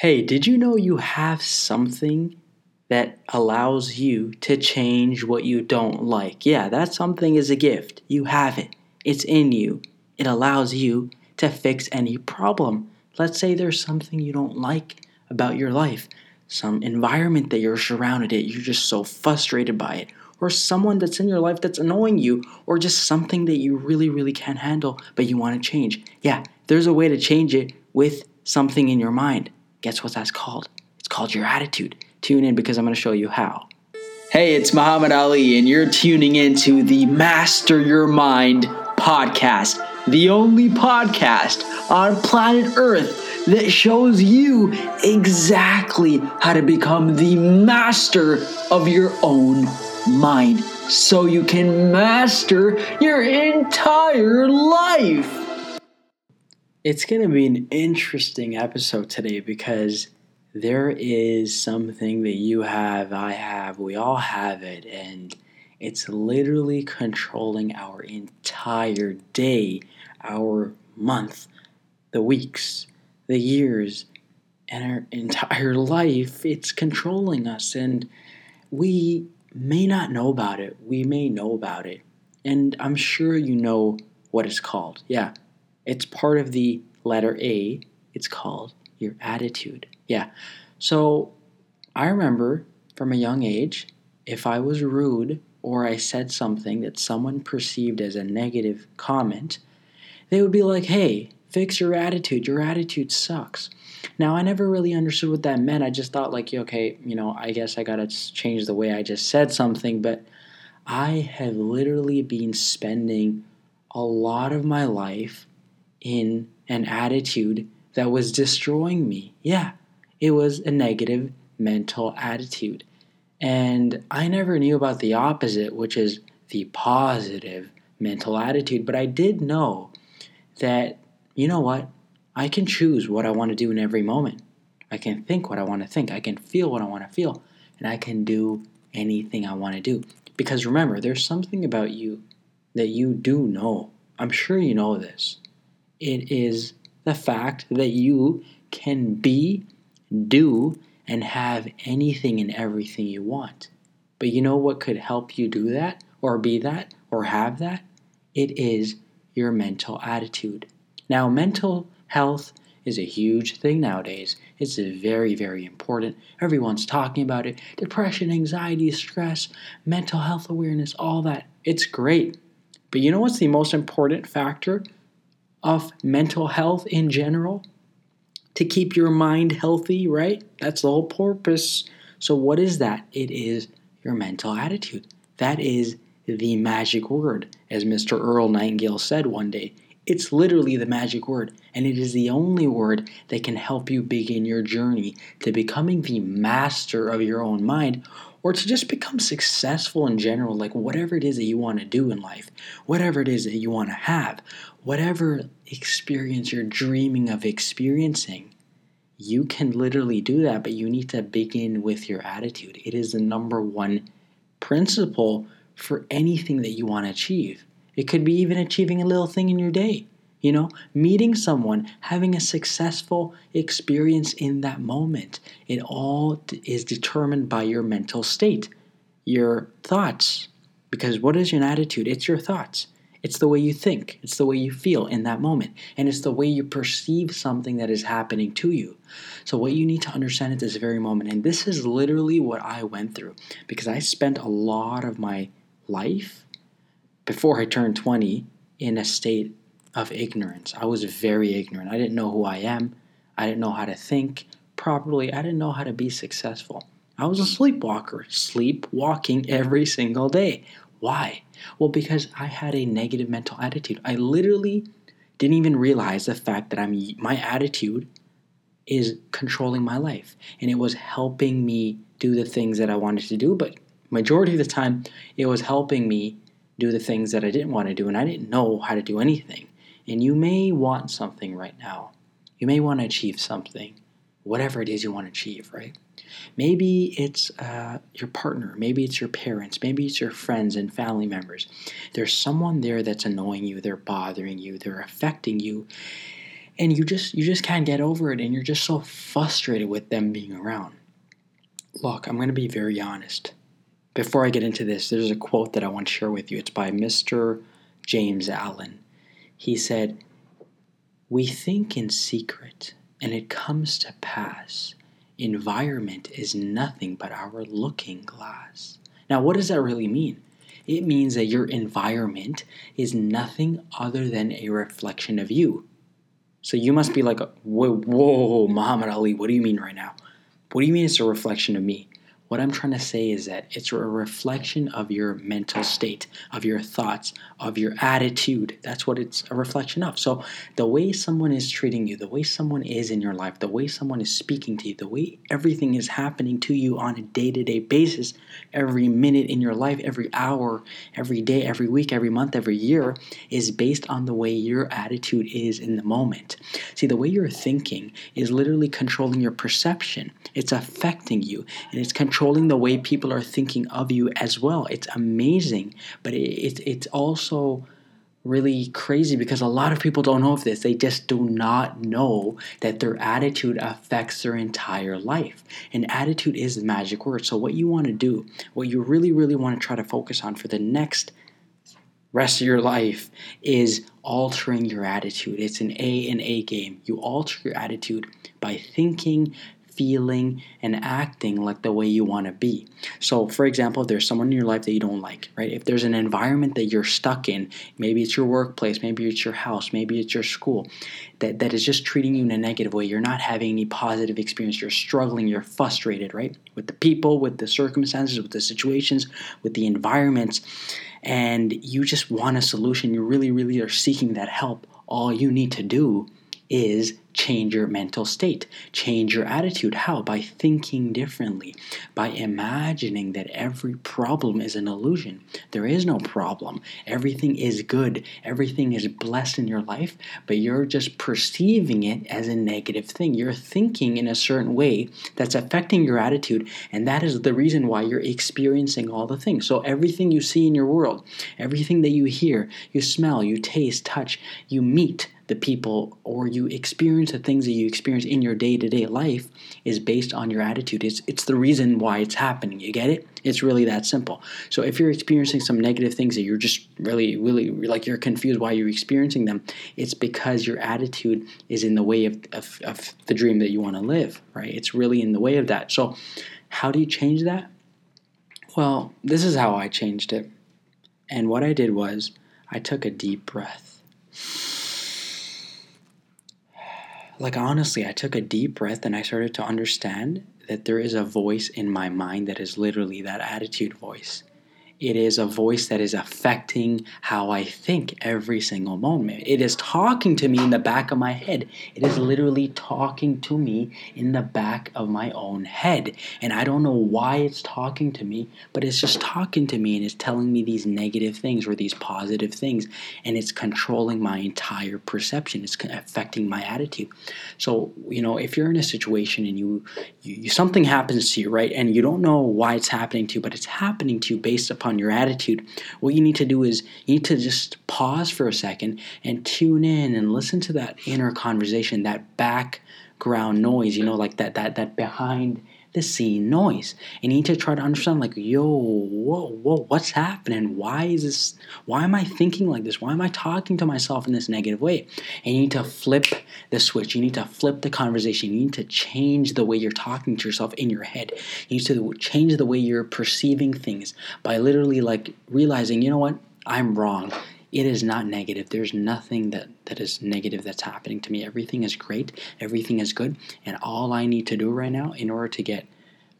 Hey, did you know you have something that allows you to change what you don't like? Yeah, that something is a gift. You have it, it's in you. It allows you to fix any problem. Let's say there's something you don't like about your life, some environment that you're surrounded in, you're just so frustrated by it, or someone that's in your life that's annoying you, or just something that you really, really can't handle but you want to change. Yeah, there's a way to change it with something in your mind. Guess what that's called? It's called your attitude. Tune in because I'm going to show you how. Hey, it's Muhammad Ali, and you're tuning into the Master Your Mind podcast, the only podcast on planet Earth that shows you exactly how to become the master of your own mind so you can master your entire life. It's going to be an interesting episode today because there is something that you have, I have, we all have it, and it's literally controlling our entire day, our month, the weeks, the years, and our entire life. It's controlling us, and we may not know about it. We may know about it. And I'm sure you know what it's called. Yeah, it's part of the letter A. It's called your attitude. Yeah. So I remember from a young age, if I was rude or I said something that someone perceived as a negative comment, they would be like, hey, fix your attitude. Your attitude sucks. Now, I never really understood what that meant. I just thought, like, okay, you know, I guess I got to change the way I just said something. But I have literally been spending a lot of my life in an attitude that was destroying me. Yeah, it was a negative mental attitude. And I never knew about the opposite, which is the positive mental attitude. But I did know that, you know what? I can choose what I want to do in every moment. I can think what I want to think. I can feel what I want to feel. And I can do anything I want to do. Because remember, there's something about you that you do know. I'm sure you know this. It is the fact that you can be, do, and have anything and everything you want. But you know what could help you do that, or be that, or have that? It is your mental attitude. Now, mental health is a huge thing nowadays. It's very, very important. Everyone's talking about it. Depression, anxiety, stress, mental health awareness, all that. It's great. But you know what's the most important factor of mental health in general to keep your mind healthy, right? That's the whole purpose. So, what is that? It is your mental attitude. That is the magic word, as Mr. Earl Nightingale said one day. It's literally the magic word, and it is the only word that can help you begin your journey to becoming the master of your own mind or to just become successful in general, like whatever it is that you want to do in life, whatever it is that you want to have, whatever experience you're dreaming of experiencing, you can literally do that, but you need to begin with your attitude. It is the number one principle for anything that you want to achieve. It could be even achieving a little thing in your day. You know, meeting someone, having a successful experience in that moment. It all is determined by your mental state, your thoughts. Because what is your attitude? It's your thoughts. It's the way you think, it's the way you feel in that moment, and it's the way you perceive something that is happening to you. So, what you need to understand at this very moment, and this is literally what I went through because I spent a lot of my life before I turned 20 in a state of ignorance. I was very ignorant. I didn't know who I am, I didn't know how to think properly, I didn't know how to be successful. I was a sleepwalker, sleepwalking every single day. Why? Well, because I had a negative mental attitude. I literally didn't even realize the fact that I'm my attitude is controlling my life and it was helping me do the things that I wanted to do, but majority of the time it was helping me do the things that I didn't want to do and I didn't know how to do anything. And you may want something right now. You may want to achieve something, whatever it is you want to achieve, right? Maybe it's uh, your partner, maybe it's your parents, maybe it's your friends and family members. There's someone there that's annoying you, they're bothering you, they're affecting you, and you just you just can't get over it and you're just so frustrated with them being around. Look, I'm going to be very honest. Before I get into this, there's a quote that I want to share with you. It's by Mr. James Allen. He said, "We think in secret, and it comes to pass. Environment is nothing but our looking glass." Now, what does that really mean? It means that your environment is nothing other than a reflection of you. So you must be like, whoa, whoa, Muhammad Ali, what do you mean right now? What do you mean it's a reflection of me? What I'm trying to say is that it's a reflection of your mental state, of your thoughts, of your attitude. That's what it's a reflection of. So, the way someone is treating you, the way someone is in your life, the way someone is speaking to you, the way everything is happening to you on a day to day basis, every minute in your life, every hour, every day, every week, every month, every year, is based on the way your attitude is in the moment. See, the way you're thinking is literally controlling your perception, it's affecting you, and it's controlling controlling the way people are thinking of you as well. It's amazing, but it, it, it's also really crazy because a lot of people don't know of this. They just do not know that their attitude affects their entire life. And attitude is the magic word. So, what you want to do, what you really, really want to try to focus on for the next rest of your life is altering your attitude. It's an A and A game. You alter your attitude by thinking, feeling and acting like the way you want to be. So, for example, if there's someone in your life that you don't like, right? If there's an environment that you're stuck in, maybe it's your workplace, maybe it's your house, maybe it's your school, that, that is just treating you in a negative way, you're not having any positive experience, you're struggling, you're frustrated, right? With the people, with the circumstances, with the situations, with the environments, and you just want a solution, you really, really are seeking that help. All you need to do is change your mental state, change your attitude. How? By thinking differently, by imagining that every problem is an illusion. There is no problem. Everything is good, everything is blessed in your life, but you're just perceiving it as a negative thing. You're thinking in a certain way that's affecting your attitude, and that is the reason why you're experiencing all the things. So, everything you see in your world, everything that you hear, you smell, you taste, touch, you meet, the people or you experience the things that you experience in your day-to-day life is based on your attitude. It's it's the reason why it's happening. You get it? It's really that simple. So if you're experiencing some negative things that you're just really really like you're confused why you're experiencing them it's because your attitude is in the way of, of, of the dream that you want to live right? It's really in the way of that. So how do you change that? Well this is how i changed it. And what i did was i took a deep breath like honestly, I took a deep breath and I started to understand that there is a voice in my mind that is literally that attitude voice. It is a voice that is affecting how I think every single moment. It is talking to me in the back of my head. It is literally talking to me in the back of my own head. And I don't know why it's talking to me, but it's just talking to me and it's telling me these negative things or these positive things. And it's controlling my entire perception. It's affecting my attitude. So, you know, if you're in a situation and you, you something happens to you, right? And you don't know why it's happening to you, but it's happening to you based upon your attitude, what you need to do is you need to just pause for a second and tune in and listen to that inner conversation, that background noise, you know, like that that that behind the scene noise. And you need to try to understand, like, yo, whoa, whoa, what's happening? Why is this? Why am I thinking like this? Why am I talking to myself in this negative way? And you need to flip the switch. You need to flip the conversation. You need to change the way you're talking to yourself in your head. You need to change the way you're perceiving things by literally like realizing, you know what? I'm wrong it is not negative. There's nothing that, that is negative that's happening to me. Everything is great. Everything is good. And all I need to do right now in order to get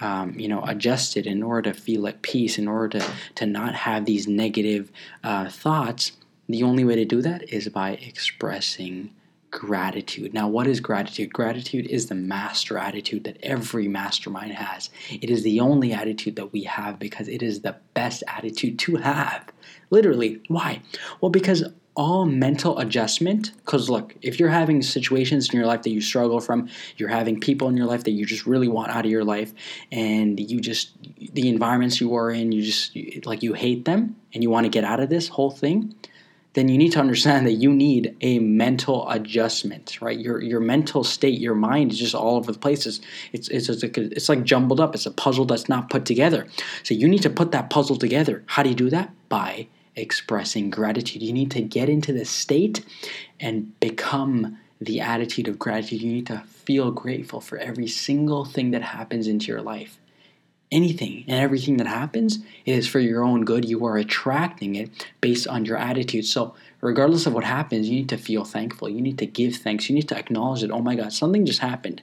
um, you know, adjusted, in order to feel at peace, in order to, to not have these negative uh, thoughts, the only way to do that is by expressing gratitude. Now, what is gratitude? Gratitude is the master attitude that every mastermind has. It is the only attitude that we have because it is the best attitude to have. Literally. Why? Well, because all mental adjustment, because look, if you're having situations in your life that you struggle from, you're having people in your life that you just really want out of your life, and you just, the environments you are in, you just, like, you hate them and you want to get out of this whole thing then you need to understand that you need a mental adjustment, right? Your your mental state, your mind is just all over the place. It's it's it's, it's, like, it's like jumbled up. It's a puzzle that's not put together. So you need to put that puzzle together. How do you do that? By expressing gratitude. You need to get into the state and become the attitude of gratitude. You need to feel grateful for every single thing that happens into your life anything and everything that happens it is for your own good. You are attracting it based on your attitude. So regardless of what happens, you need to feel thankful. You need to give thanks. You need to acknowledge that, oh my God, something just happened.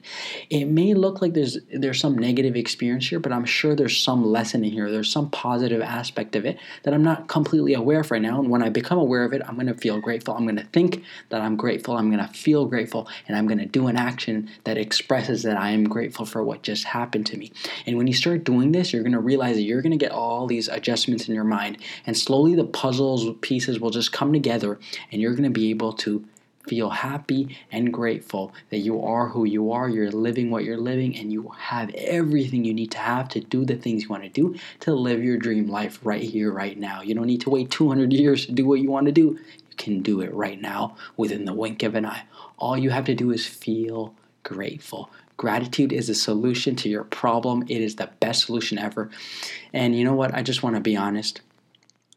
It may look like there's there's some negative experience here, but I'm sure there's some lesson in here. There's some positive aspect of it that I'm not completely aware of right now. And when I become aware of it, I'm gonna feel grateful. I'm gonna think that I'm grateful. I'm gonna feel grateful, and I'm gonna do an action that expresses that I am grateful for what just happened to me. And when you start doing this, you're gonna realize that you're gonna get all these adjustments in your mind, and slowly the puzzles pieces will just come together and you're going to be able to feel happy and grateful that you are who you are, you're living what you're living, and you have everything you need to have to do the things you want to do to live your dream life right here, right now. You don't need to wait 200 years to do what you want to do. You can do it right now within the wink of an eye. All you have to do is feel grateful. Gratitude is a solution to your problem. It is the best solution ever. And you know what? I just want to be honest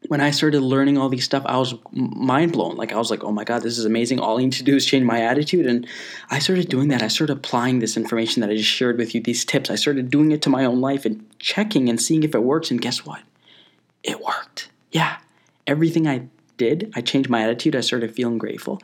when I started learning all these stuff, I was mind blown. Like I was like, "Oh my god, this is amazing! All I need to do is change my attitude." And I started doing that. I started applying this information that I just shared with you, these tips. I started doing it to my own life and checking and seeing if it works. And guess what? It worked. Yeah, everything I did, I changed my attitude. I started feeling grateful,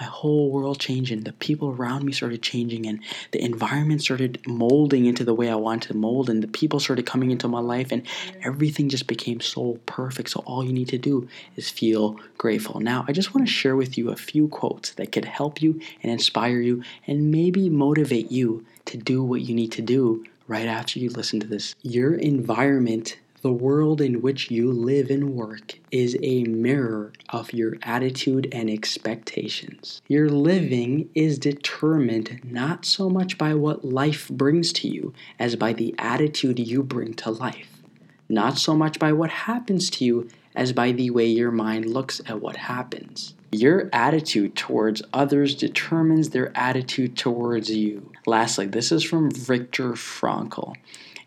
my whole world changed and the people around me started changing and the environment started molding into the way I wanted to mold and the people started coming into my life and everything just became so perfect. So all you need to do is feel grateful. Now, I just want to share with you a few quotes that could help you and inspire you and maybe motivate you to do what you need to do right after you listen to this. Your environment the world in which you live and work is a mirror of your attitude and expectations. Your living is determined not so much by what life brings to you as by the attitude you bring to life. Not so much by what happens to you as by the way your mind looks at what happens. Your attitude towards others determines their attitude towards you. Lastly, this is from Viktor Frankl,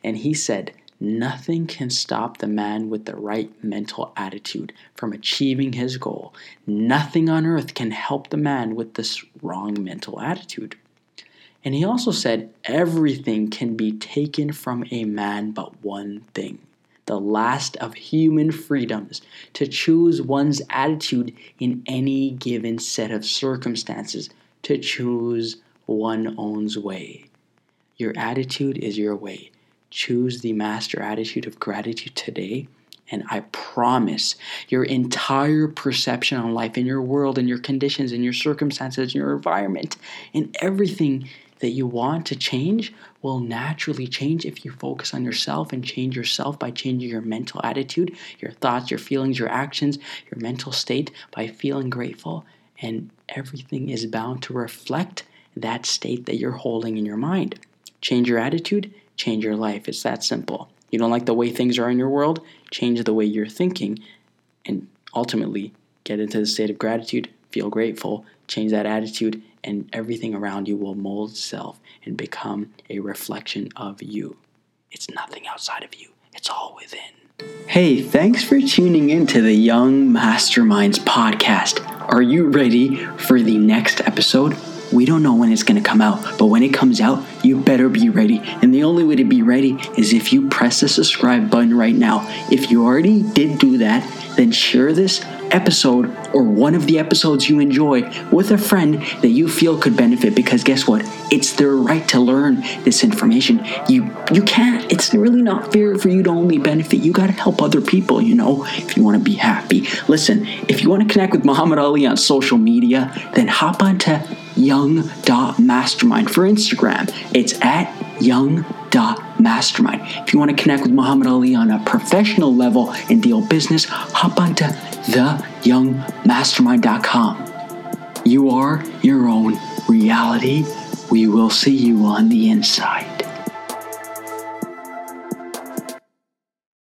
and he said, Nothing can stop the man with the right mental attitude from achieving his goal. Nothing on earth can help the man with this wrong mental attitude. And he also said, Everything can be taken from a man but one thing the last of human freedoms to choose one's attitude in any given set of circumstances, to choose one own's way. Your attitude is your way choose the master attitude of gratitude today, and I promise your entire perception on life, in your world, in your conditions, in your circumstances, in your environment, in everything that you want to change will naturally change if you focus on yourself and change yourself by changing your mental attitude, your thoughts, your feelings, your actions, your mental state by feeling grateful. And everything is bound to reflect that state that you're holding in your mind. Change your attitude, change your life. It's that simple. You don't like the way things are in your world? Change the way you're thinking and ultimately get into the state of gratitude, feel grateful, change that attitude, and everything around you will mold itself and become a reflection of you. It's nothing outside of you, it's all within. Hey, thanks for tuning in to the Young Masterminds podcast. Are you ready for the next episode? We don't know when it's going to come out, but when it comes out, you better be ready. And the only way to be ready is if you press the subscribe button right now. If you already did do that, then share this episode or one of the episodes you enjoy with a friend that you feel could benefit because guess what it's their right to learn this information you you can't it's really not fair for you to only benefit you got to help other people you know if you want to be happy listen if you want to connect with muhammad ali on social media then hop onto young.mastermind for Instagram. It's at young.mastermind. If you want to connect with Muhammad Ali on a professional level in deal business, hop onto theyoungmastermind.com. You are your own reality. We will see you on the inside.